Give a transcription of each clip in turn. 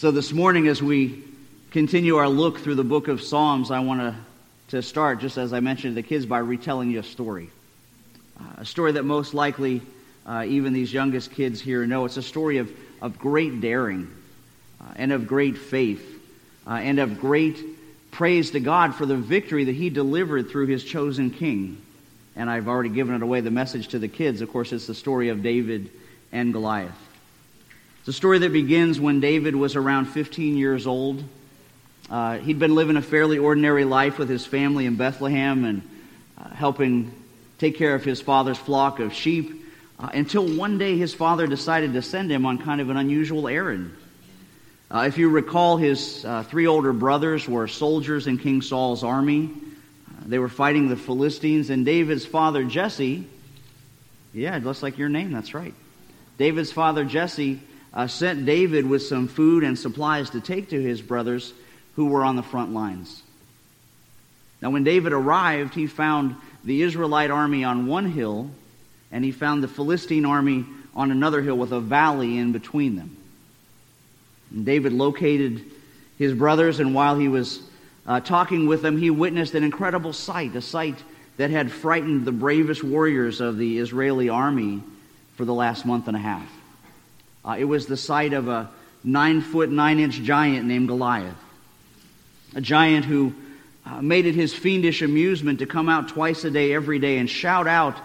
So this morning, as we continue our look through the book of Psalms, I want to, start, just as I mentioned to the kids, by retelling you a story. Uh, a story that most likely uh, even these youngest kids here know. It's a story of, of great daring uh, and of great faith uh, and of great praise to God for the victory that He delivered through His chosen king. And I've already given it away, the message to the kids. Of course, it's the story of David and Goliath. It's a story that begins when David was around 15 years old. Uh, he'd been living a fairly ordinary life with his family in Bethlehem and uh, helping take care of his father's flock of sheep uh, until one day his father decided to send him on kind of an unusual errand. Uh, if you recall, his uh, three older brothers were soldiers in King Saul's army. Uh, they were fighting the Philistines, and David's father, Jesse, yeah, it looks like your name, that's right. David's father, Jesse, uh, sent David with some food and supplies to take to his brothers who were on the front lines. Now, when David arrived, he found the Israelite army on one hill, and he found the Philistine army on another hill with a valley in between them. And David located his brothers, and while he was uh, talking with them, he witnessed an incredible sight, a sight that had frightened the bravest warriors of the Israeli army for the last month and a half. Uh, it was the sight of a nine foot, nine inch giant named Goliath. A giant who uh, made it his fiendish amusement to come out twice a day, every day, and shout out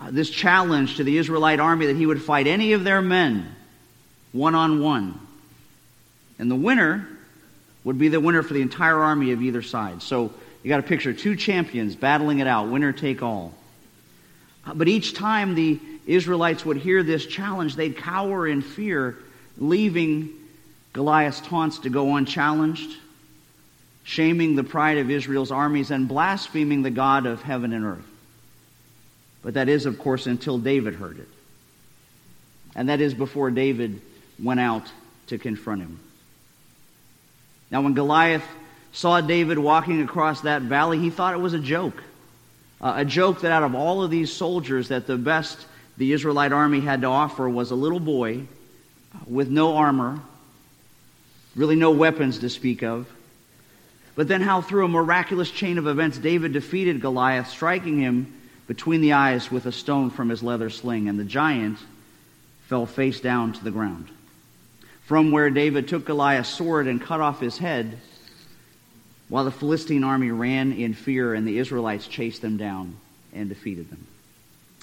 uh, this challenge to the Israelite army that he would fight any of their men one on one. And the winner would be the winner for the entire army of either side. So you got to picture two champions battling it out, winner take all. Uh, but each time the Israelites would hear this challenge, they'd cower in fear, leaving Goliath's taunts to go unchallenged, shaming the pride of Israel's armies, and blaspheming the God of heaven and earth. But that is, of course, until David heard it. And that is before David went out to confront him. Now, when Goliath saw David walking across that valley, he thought it was a joke. Uh, a joke that out of all of these soldiers, that the best the Israelite army had to offer was a little boy with no armor, really no weapons to speak of. But then how through a miraculous chain of events, David defeated Goliath, striking him between the eyes with a stone from his leather sling, and the giant fell face down to the ground. From where David took Goliath's sword and cut off his head, while the Philistine army ran in fear and the Israelites chased them down and defeated them.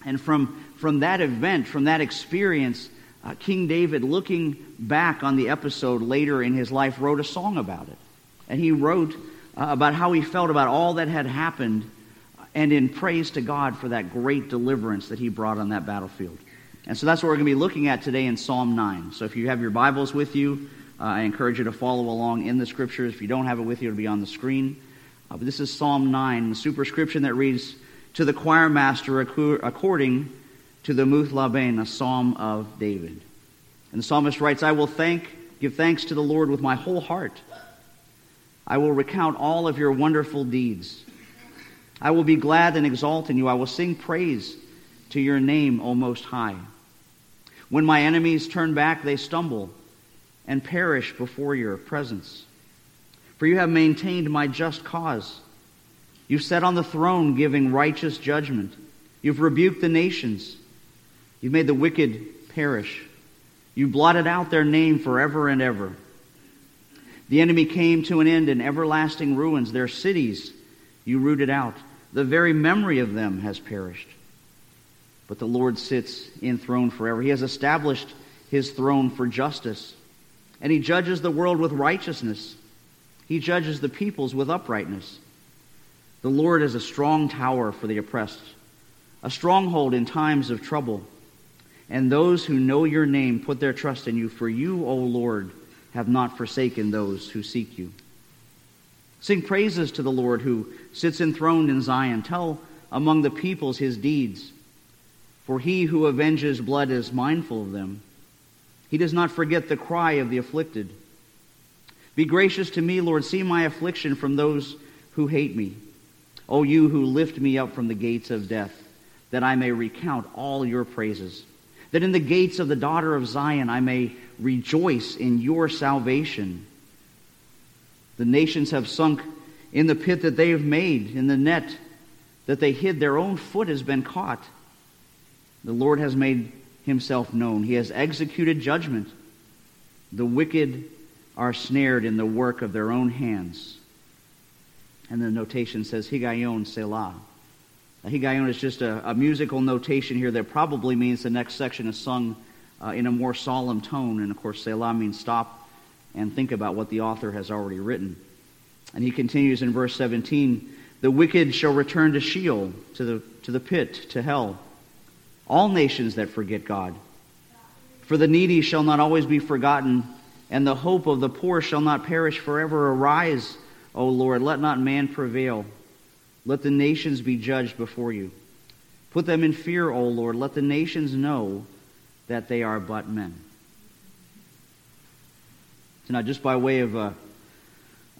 And from, from that event, from that experience, uh, King David, looking back on the episode later in his life, wrote a song about it. And he wrote uh, about how he felt about all that had happened and in praise to God for that great deliverance that he brought on that battlefield. And so that's what we're going to be looking at today in Psalm 9. So if you have your Bibles with you, uh, I encourage you to follow along in the scriptures. If you don't have it with you, it'll be on the screen. Uh, but this is Psalm 9, the superscription that reads, To the choir master according to the Muth-labben, a psalm of David. And the psalmist writes, I will thank, give thanks to the Lord with my whole heart. I will recount all of your wonderful deeds. I will be glad and exalt in you. I will sing praise to your name, O Most High. When my enemies turn back, they stumble and perish before your presence. For you have maintained my just cause. You've sat on the throne giving righteous judgment. You've rebuked the nations. You've made the wicked perish. You blotted out their name forever and ever. The enemy came to an end in everlasting ruins. Their cities you rooted out. The very memory of them has perished. But the Lord sits enthroned forever. He has established his throne for justice. And he judges the world with righteousness. He judges the peoples with uprightness. The Lord is a strong tower for the oppressed, a stronghold in times of trouble. And those who know your name put their trust in you, for you, O Lord, have not forsaken those who seek you. Sing praises to the Lord who sits enthroned in Zion. Tell among the peoples his deeds. For he who avenges blood is mindful of them. He does not forget the cry of the afflicted. Be gracious to me, Lord. See my affliction from those who hate me. O you who lift me up from the gates of death, that I may recount all your praises. that in the gates of the daughter of Zion I may rejoice in your salvation. The nations have sunk in the pit that they have made, in the net that they hid. Their own foot has been caught. The Lord has made himself known. He has executed judgment. The wicked are snared in the work of their own hands. And the notation says, Higgaion Selah. Higgaion is just a, a, musical notation here that probably means the next section is sung uh, in a more solemn tone. And of course, Selah means stop and think about what the author has already written. And he continues in verse 17 The wicked shall return to Sheol, to the, to the pit, to hell. All nations that forget God. For the needy shall not always be forgotten, and the hope of the poor shall not perish forever. Arise, O Lord, let not man prevail. Let the nations be judged before you. Put them in fear, O Lord. Let the nations know that they are but men. So now, just by way of a,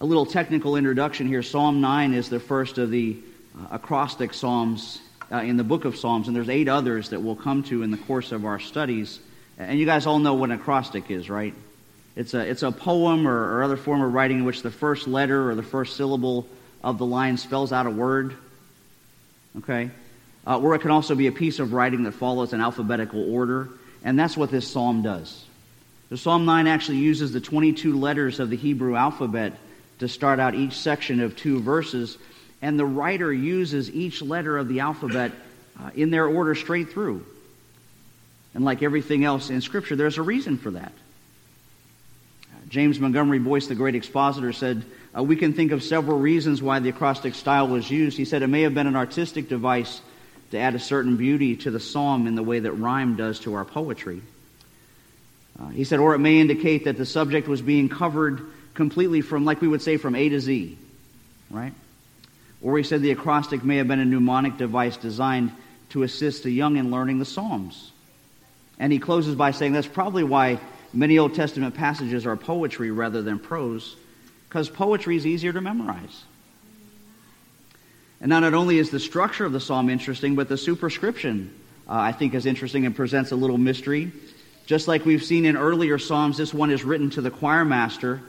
a little technical introduction here, Psalm 9 is the first of the uh, acrostic psalms uh, in the book of Psalms, and there's eight others that we'll come to in the course of our studies. And you guys all know what an acrostic is, right? It's a, it's a poem or, or other form of writing in which the first letter or the first syllable of the line spells out a word. Okay? Uh, or it can also be a piece of writing that follows an alphabetical order. And that's what this psalm does. The Psalm 9 actually uses the 22 letters of the Hebrew alphabet to start out each section of two verses. And the writer uses each letter of the alphabet uh, in their order straight through. And like everything else in Scripture, there's a reason for that. James Montgomery Boice, the great expositor, said, uh, we can think of several reasons why the acrostic style was used. He said it may have been an artistic device to add a certain beauty to the psalm in the way that rhyme does to our poetry. Uh, he said, or it may indicate that the subject was being covered completely from, like we would say, from A to Z, right? Or he said the acrostic may have been a mnemonic device designed to assist the young in learning the Psalms. And he closes by saying that's probably why many Old Testament passages are poetry rather than prose because poetry is easier to memorize. And not only is the structure of the psalm interesting, but the superscription, uh, I think, is interesting and presents a little mystery. Just like we've seen in earlier psalms, this one is written to the choir master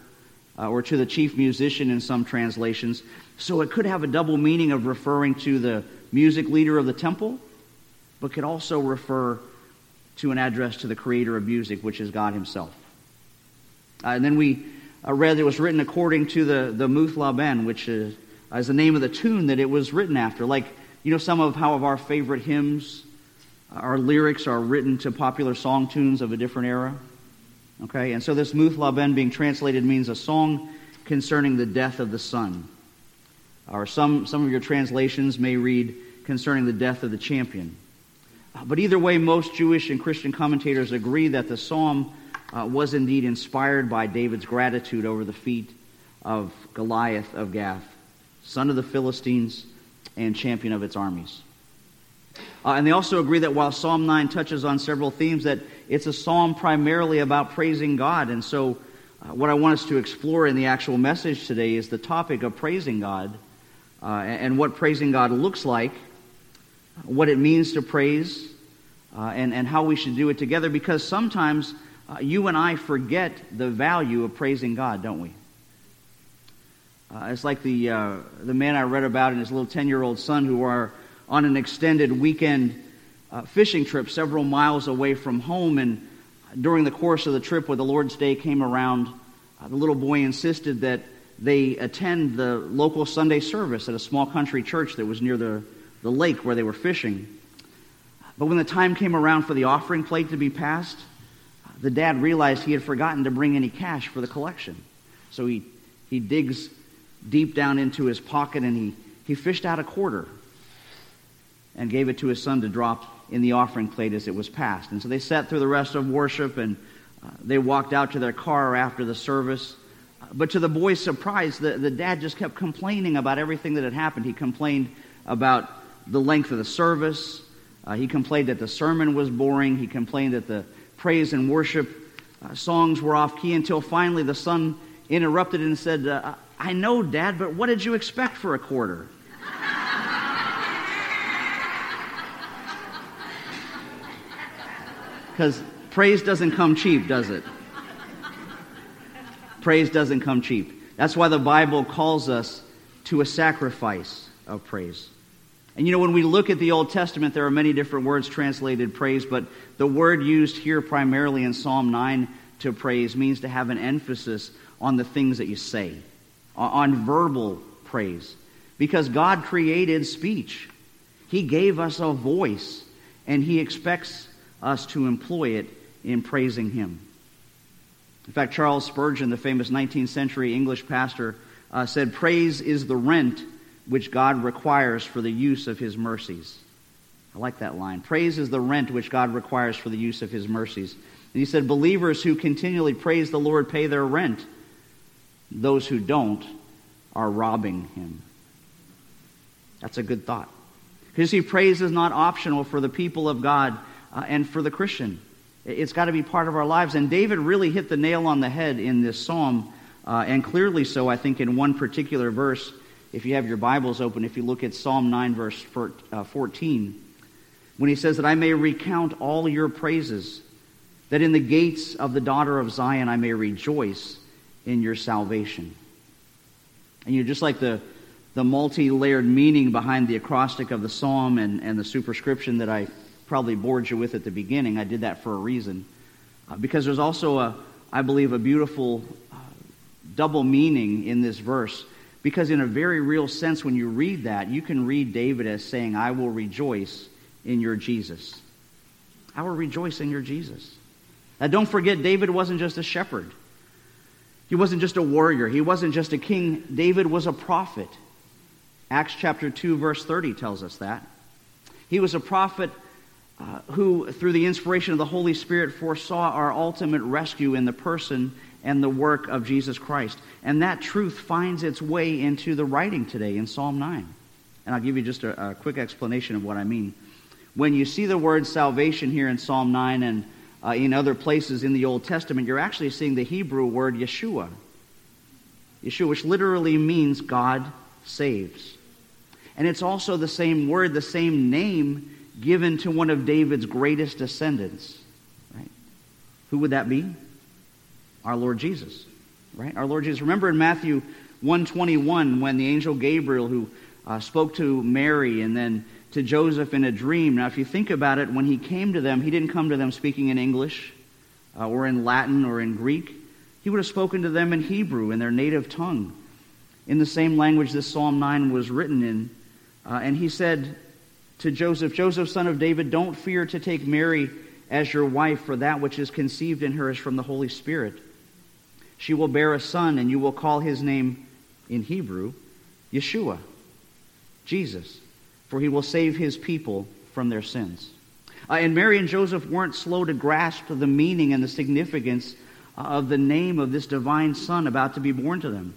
uh, or to the chief musician in some translations. So it could have a double meaning of referring to the music leader of the temple, but could also refer to an address to the creator of music, which is God Himself. Uh, and then we uh, read it was written according to the, the Muth labben, which is, is the name of the tune that it was written after. Like, you know, some of how of our favorite hymns, our lyrics are written to popular song tunes of a different era. Okay, and so this Muth labben being translated means a song concerning the death of the son. Or some, some of your translations may read concerning the death of the champion. But either way, most Jewish and Christian commentators agree that the psalm uh, was indeed inspired by David's gratitude over the feat of Goliath of Gath, son of the Philistines and champion of its armies. Uh, and they also agree that while Psalm 9 touches on several themes, that it's a psalm primarily about praising God. And so, uh, what I want us to explore in the actual message today is the topic of praising God uh, and what praising God looks like, what it means to praise, uh, and, and how we should do it together. Because sometimes uh, you and I forget the value of praising God, don't we? Uh, it's like the, uh, the man I read about and his little 10 year old son who are on an extended weekend uh, fishing trip several miles away from home. And during the course of the trip, when the Lord's Day came around, uh, the little boy insisted that they attend the local Sunday service at a small country church that was near the, the lake where they were fishing. But when the time came around for the offering plate to be passed, the dad realized he had forgotten to bring any cash for the collection. So he, he digs deep down into his pocket and he, he fished out a quarter and gave it to his son to drop in the offering plate as it was passed. And so they sat through the rest of worship and uh, they walked out to their car after the service. But to the boy's surprise, the, the dad just kept complaining about everything that had happened. He complained about the length of the service. Uh, he complained that the sermon was boring. He complained that the praise and worship uh, songs were off key until finally the son interrupted and said, uh, I know, Dad, but what did you expect for a quarter? Because praise doesn't come cheap, does it? praise doesn't come cheap. That's why the Bible calls us to a sacrifice of praise. And you know, when we look at the Old Testament, there are many different words translated praise, but the word used here primarily in Psalm 9 to praise means to have an emphasis on the things that you say, on verbal praise. Because God created speech, He gave us a voice, and He expects us to employ it in praising Him. In fact, Charles Spurgeon, the famous 19th century English pastor, uh, said, Praise is the rent which God requires for the use of His mercies. I like that line. Praise is the rent which God requires for the use of His mercies. And he said, Believers who continually praise the Lord pay their rent. Those who don't are robbing Him. That's a good thought. Because see, praise is not optional for the people of God uh, and for the Christian. It's got to be part of our lives. And David really hit the nail on the head in this psalm, uh, and clearly so, I think, in one particular verse. If you have your Bibles open, if you look at Psalm 9, verse uh, 14, when he says that I may recount all your praises, that in the gates of the daughter of Zion I may rejoice in your salvation. And you know, just like the, the multi layered meaning behind the acrostic of the psalm and, and the superscription that I probably bored you with at the beginning. I did that for a reason. Uh, because there's also, a, I believe, a beautiful uh, double meaning in this verse. Because, in a very real sense, when you read that, you can read David as saying, I will rejoice in your Jesus. I will rejoice in your Jesus. Now, don't forget, David wasn't just a shepherd, he wasn't just a warrior, he wasn't just a king. David was a prophet. Acts chapter 2, verse 30 tells us that. He was a prophet uh, who, through the inspiration of the Holy Spirit, foresaw our ultimate rescue in the person and the work of Jesus Christ. And that truth finds its way into the writing today in Psalm 9. And I'll give you just a, a quick explanation of what I mean. When you see the word salvation here in Psalm 9 and uh, in other places in the Old Testament, you're actually seeing the Hebrew word Yeshua. Yeshua, which literally means God saves. And it's also the same word, the same name given to one of David's greatest descendants. Right? Who would that be? Our Lord Jesus. Right? Our Lord Jesus. Remember in Matthew 121 when the angel Gabriel who uh, spoke to Mary and then to Joseph in a dream. Now, if you think about it, when he came to them, he didn't come to them speaking in English uh, or in Latin or in Greek. He would have spoken to them in Hebrew, in their native tongue, in the same language this Psalm 9 was written in. Uh, and he said, to Joseph, Joseph, son of David, don't fear to take Mary as your wife, for that which is conceived in her is from the Holy Spirit. She will bear a son, and you will call his name in Hebrew Yeshua, Jesus, for he will save his people from their sins. Uh, and Mary and Joseph weren't slow to grasp the meaning and the significance of the name of this divine son about to be born to them.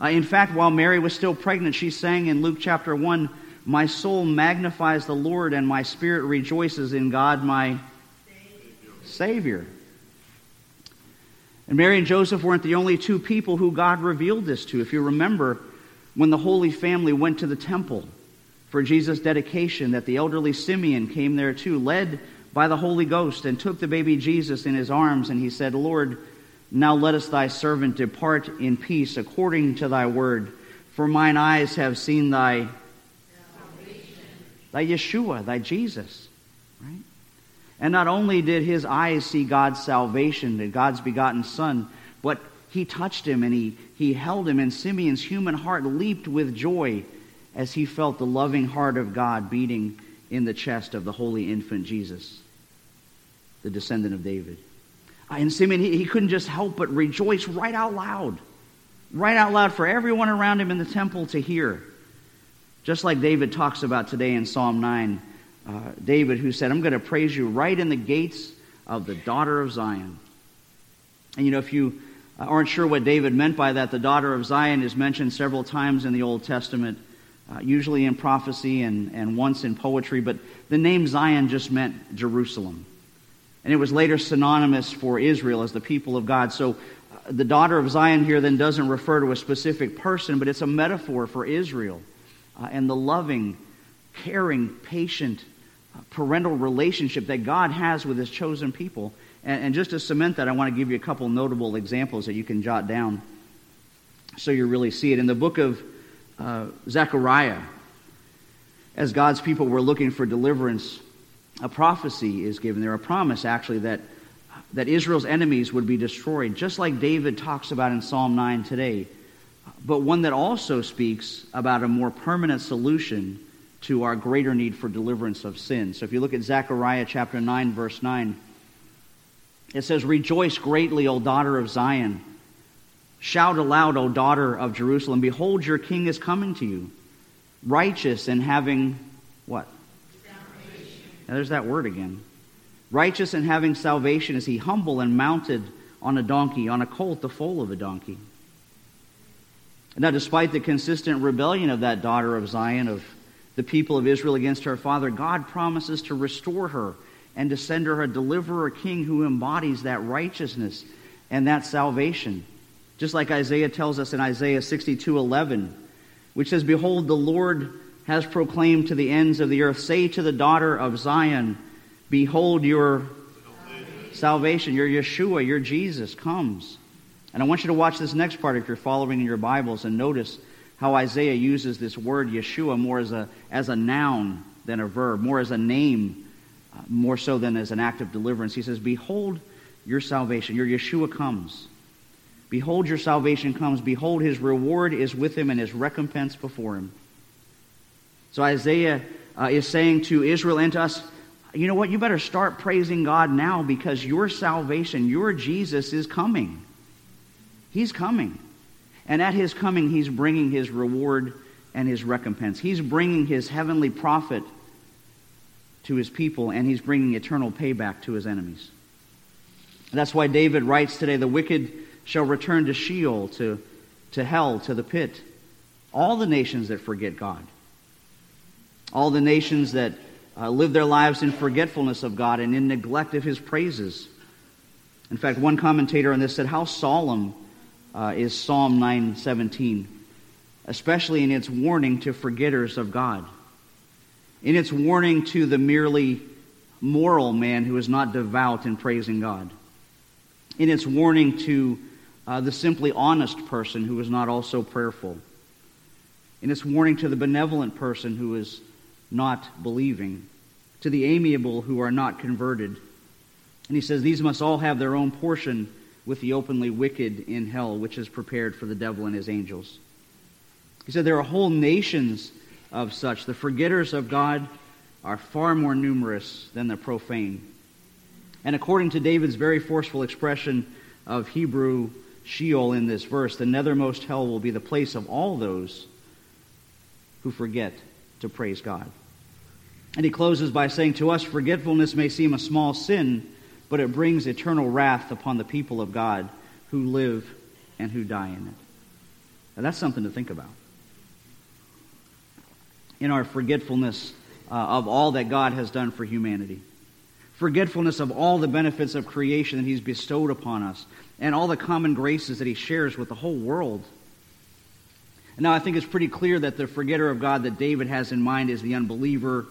Uh, in fact, while Mary was still pregnant, she sang in Luke chapter 1 my soul magnifies the Lord, and my spirit rejoices in God, my Savior. And Mary and Joseph weren't the only two people who God revealed this to. If you remember, when the Holy Family went to the temple for Jesus' dedication, that the elderly Simeon came there too, led by the Holy Ghost, and took the baby Jesus in his arms, and he said, Lord, now let us thy servant depart in peace according to thy word. For mine eyes have seen thy thy Yeshua, thy Jesus. Right? And not only did his eyes see God's salvation, God's begotten Son, but he touched him and he, he held him, and Simeon's human heart leaped with joy as he felt the loving heart of God beating in the chest of the holy infant Jesus, the descendant of David. Uh, and Simeon, he, he couldn't just help but rejoice right out loud, right out loud for everyone around him in the temple to hear. Just like David talks about today in Psalm 9, uh, David who said, I'm going to praise you right in the gates of the daughter of Zion. And you know, if you aren't sure what David meant by that, the daughter of Zion is mentioned several times in the Old Testament, uh, usually in prophecy and, and once in poetry, but the name Zion just meant Jerusalem. And it was later synonymous for Israel as the people of God. So uh, the daughter of Zion here then doesn't refer to a specific person, but it's a metaphor for Israel uh, and the loving, caring, patient, parental relationship that God has with his chosen people. And, and just to cement that, I want to give you a couple notable examples that you can jot down so you really see it. In the book of uh, Zechariah, as God's people were looking for deliverance, a prophecy is given there, a promise actually that, that Israel's enemies would be destroyed, just like David talks about in Psalm 9 today, but one that also speaks about a more permanent solution to our greater need for deliverance of sin. So if you look at Zechariah chapter 9, verse 9, it says, Rejoice greatly, O daughter of Zion. Shout aloud, O daughter of Jerusalem. Behold, your king is coming to you, righteous and having what? Now, there's that word again. Righteous and having salvation is he, humble and mounted on a donkey, on a colt, the foal of a donkey. Now, despite the consistent rebellion of that daughter of Zion, of the people of Israel against her father, God promises to restore her and to send her a deliverer, king who embodies that righteousness and that salvation. Just like Isaiah tells us in Isaiah 62 11, which says, Behold, the Lord has proclaimed to the ends of the earth, Say to the daughter of Zion, Behold, your salvation, your Yeshua, your Jesus comes. And I want you to watch this next part if you're following in your Bibles and notice how Isaiah uses this word Yeshua more as a, as a noun than a verb, more as a name, uh, more so than as an act of deliverance. He says, Behold your salvation, your Yeshua comes. Behold, your salvation comes. Behold, his reward is with him and his recompense before him. So Isaiah uh, is saying to Israel and to us, you know what? You better start praising God now because your salvation, your Jesus is coming. He's coming. And at his coming, he's bringing his reward and his recompense. He's bringing his heavenly profit to his people, and he's bringing eternal payback to his enemies. That's why David writes today the wicked shall return to Sheol, to, to hell, to the pit. All the nations that forget God, all the nations that uh, live their lives in forgetfulness of God and in neglect of his praises. In fact, one commentator on this said, How solemn uh, is Psalm 917, especially in its warning to forgetters of God, in its warning to the merely moral man who is not devout in praising God, in its warning to uh, the simply honest person who is not also prayerful, in its warning to the benevolent person who is not believing, to the amiable who are not converted. And he says these must all have their own portion with the openly wicked in hell, which is prepared for the devil and his angels. He said there are whole nations of such. The forgetters of God are far more numerous than the profane. And according to David's very forceful expression of Hebrew Sheol in this verse, the nethermost hell will be the place of all those who forget to praise God. And he closes by saying to us, forgetfulness may seem a small sin, but it brings eternal wrath upon the people of God who live and who die in it. Now, that's something to think about. In our forgetfulness uh, of all that God has done for humanity, forgetfulness of all the benefits of creation that He's bestowed upon us, and all the common graces that He shares with the whole world. Now, I think it's pretty clear that the forgetter of God that David has in mind is the unbeliever,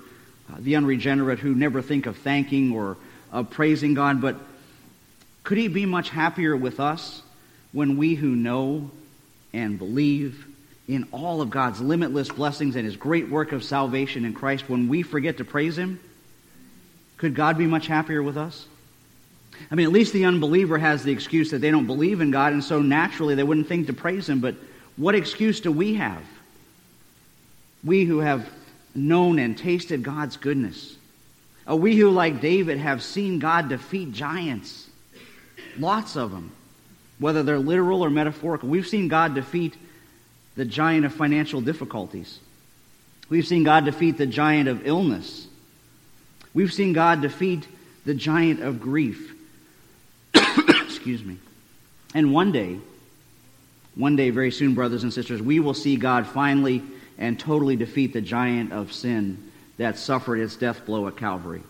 uh, the unregenerate who never think of thanking or of praising God, but could He be much happier with us when we who know and believe in all of God's limitless blessings and His great work of salvation in Christ, when we forget to praise Him? Could God be much happier with us? I mean, at least the unbeliever has the excuse that they don't believe in God, and so naturally they wouldn't think to praise Him. But what excuse do we have? We who have known and tasted God's goodness. Uh, we who, like David, have seen God defeat giants, lots of them, whether they're literal or metaphorical. We've seen God defeat the giant of financial difficulties. We've seen God defeat the giant of illness. We've seen God defeat the giant of grief. Excuse me. And one day, one day, very soon, brothers and sisters, we will see God finally and totally defeat the giant of sin that suffered its death blow at Calvary.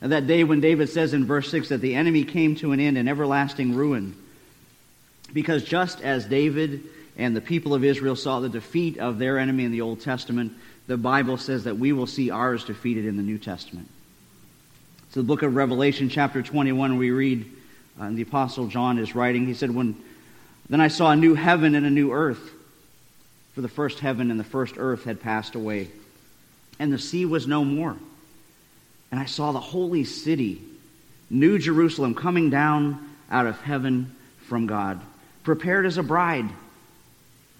And that day when David says in verse 6 that the enemy came to an end in everlasting ruin, because just as David and the people of Israel saw the defeat of their enemy in the Old Testament, the Bible says that we will see ours defeated in the New Testament. So the book of Revelation, chapter 21, we read, uh, and the Apostle John is writing, he said, when, Then I saw a new heaven and a new earth, for the first heaven and the first earth had passed away, and the sea was no more. And I saw the holy city, New Jerusalem, coming down out of heaven from God, prepared as a bride,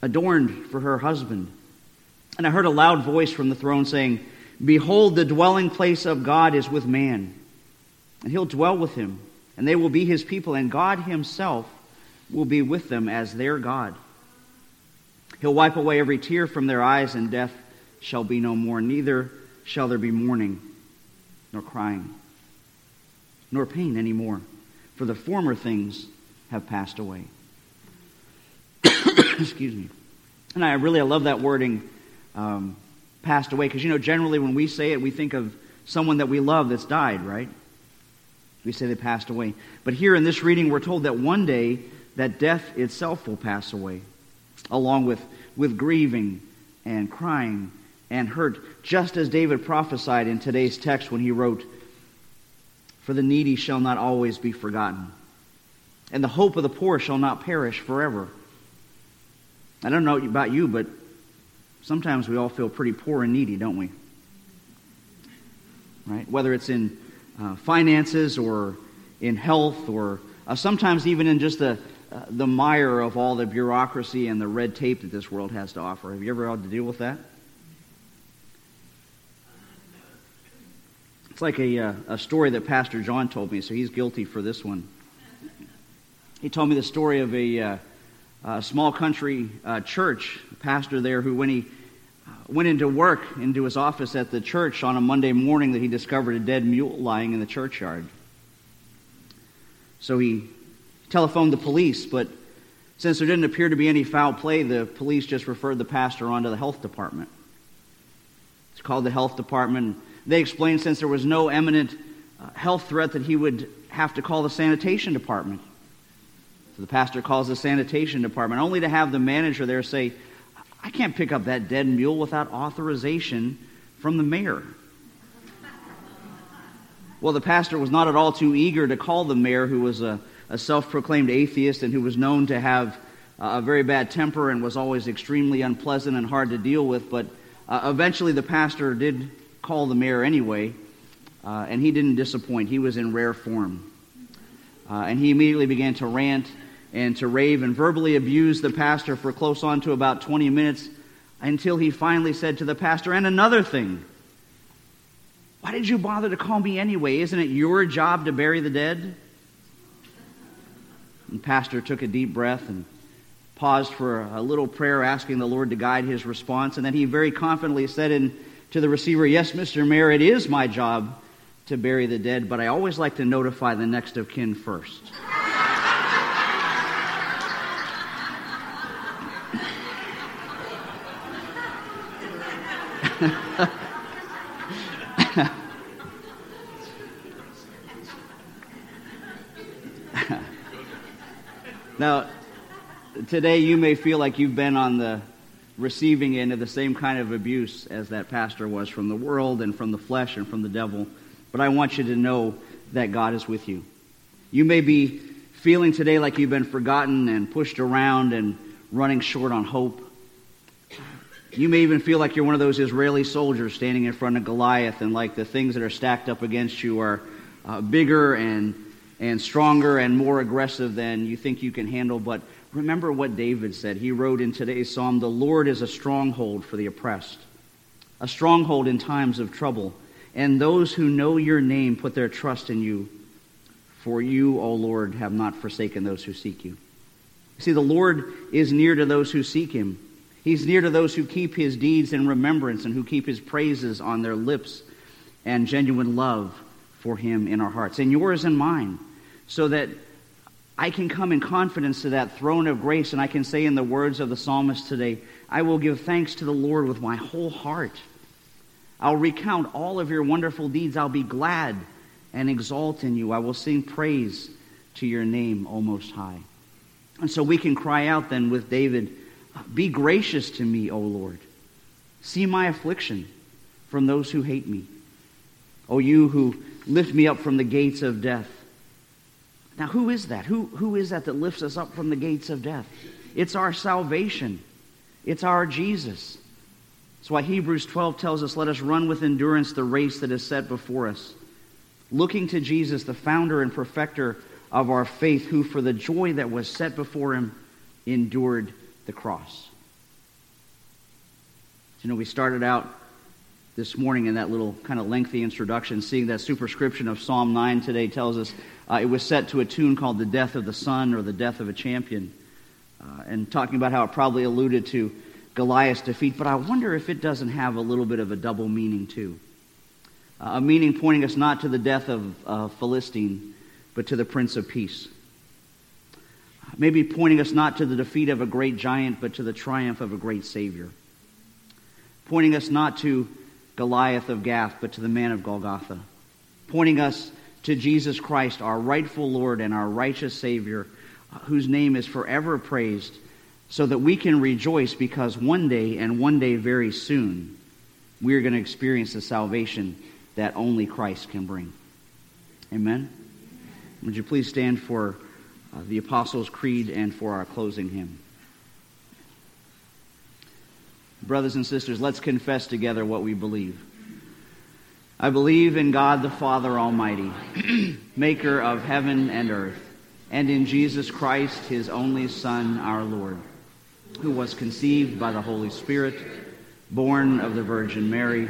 adorned for her husband. And I heard a loud voice from the throne saying, Behold, the dwelling place of God is with man, and he'll dwell with him, and they will be his people, and God himself will be with them as their God. He'll wipe away every tear from their eyes, and death shall be no more. Neither shall there be mourning, nor crying, nor pain any more, for the former things have passed away. Excuse me. And I really I love that wording um, passed away. Because, you know, generally when we say it, we think of someone that we love that's died, right? We say they passed away. But here in this reading, we're told that one day that death itself will pass away, along with, with grieving and crying and hurt, just as David prophesied in today's text when he wrote, For the needy shall not always be forgotten, and the hope of the poor shall not perish forever. I don't know about you, but sometimes we all feel pretty poor and needy, don't we? Right? Whether it's in uh, finances or in health or uh, sometimes even in just the, uh, the mire of all the bureaucracy and the red tape that this world has to offer. Have you ever had to deal with that? It's like a, uh, a story that Pastor John told me, so he's guilty for this one. He told me the story of a, uh, a small country uh, church pastor there who, when he went into work into his office at the church on a Monday morning that he discovered a dead mule lying in the churchyard. So he telephoned the police, but since there didn't appear to be any foul play, the police just referred the pastor on to the health department. It's called the health department. They explained since there was no imminent uh, health threat that he would have to call the sanitation department. So the pastor calls the sanitation department, only to have the manager there say, I can't pick up that dead mule without authorization from the mayor. Well, the pastor was not at all too eager to call the mayor, who was a, a self proclaimed atheist and who was known to have a very bad temper and was always extremely unpleasant and hard to deal with. But uh, eventually, the pastor did call the mayor anyway, uh, and he didn't disappoint. He was in rare form. Uh, and he immediately began to rant and to rave and verbally abuse the pastor for close on to about 20 minutes until he finally said to the pastor, And another thing, why did you bother to call me anyway? Isn't it your job to bury the dead? And the pastor took a deep breath and paused for a little prayer, asking the Lord to guide his response. And then he very confidently said in, to the receiver, Yes, Mr. Mayor, it is my job to bury the dead, but I always like to notify the next of kin first. now, today you may feel like you've been on the receiving into the same kind of abuse as that pastor was from the world and from the flesh and from the devil. But I want you to know that God is with you. You may be feeling today like you've been forgotten and pushed around and running short on hope. You may even feel like you're one of those Israeli soldiers standing in front of Goliath, and like the things that are stacked up against you are uh, bigger and, and stronger and more aggressive than you think you can handle. But remember what David said. He wrote in today's psalm The Lord is a stronghold for the oppressed, a stronghold in times of trouble. And those who know your name put their trust in you. For you, O Lord, have not forsaken those who seek you. See, the Lord is near to those who seek him. He's near to those who keep his deeds in remembrance and who keep his praises on their lips and genuine love for him in our hearts, and yours and mine, so that I can come in confidence to that throne of grace and I can say in the words of the psalmist today, I will give thanks to the Lord with my whole heart. I'll recount all of your wonderful deeds. I'll be glad and exalt in you. I will sing praise to your name, O Most High. And so we can cry out then with David be gracious to me, O Lord. See my affliction from those who hate me. O you who lift me up from the gates of death. Now, who is that? Who, who is that that lifts us up from the gates of death? It's our salvation. It's our Jesus. That's why Hebrews 12 tells us, Let us run with endurance the race that is set before us, looking to Jesus, the founder and perfecter of our faith, who for the joy that was set before him endured the cross. You know, we started out this morning in that little kind of lengthy introduction, seeing that superscription of Psalm 9 today tells us uh, it was set to a tune called The Death of the Son or The Death of a Champion, uh, and talking about how it probably alluded to Goliath's defeat, but I wonder if it doesn't have a little bit of a double meaning too. Uh, a meaning pointing us not to the death of Philistine, but to the Prince of Peace. Maybe pointing us not to the defeat of a great giant, but to the triumph of a great Savior pointing us not to Goliath of Gath, but to the man of Golgotha, pointing us to Jesus Christ, our rightful Lord and our righteous Savior, whose name is forever praised, so that we can rejoice because one day, and one day very soon, we are going to experience the salvation that only Christ can bring. Amen? Would you please stand for uh, the Apostles' Creed and for our closing hymn? Brothers and sisters, let's confess together what we believe. I believe in God the Father Almighty, maker of heaven and earth, and in Jesus Christ, his only Son, our Lord, who was conceived by the Holy Spirit, born of the Virgin Mary,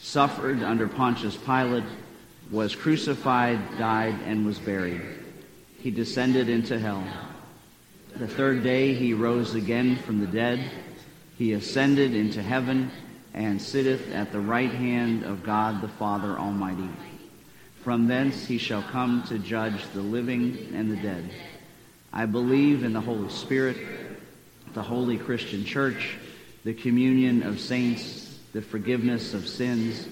suffered under Pontius Pilate, was crucified, died, and was buried. He descended into hell. The third day he rose again from the dead he ascended into heaven and sitteth at the right hand of God the Father Almighty. From thence he shall come to judge the living and the dead. I believe in the Holy Spirit, the holy Christian church, the communion of saints, the forgiveness of sins,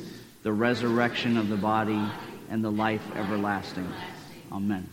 the resurrection of the body, and the life everlasting. Amen.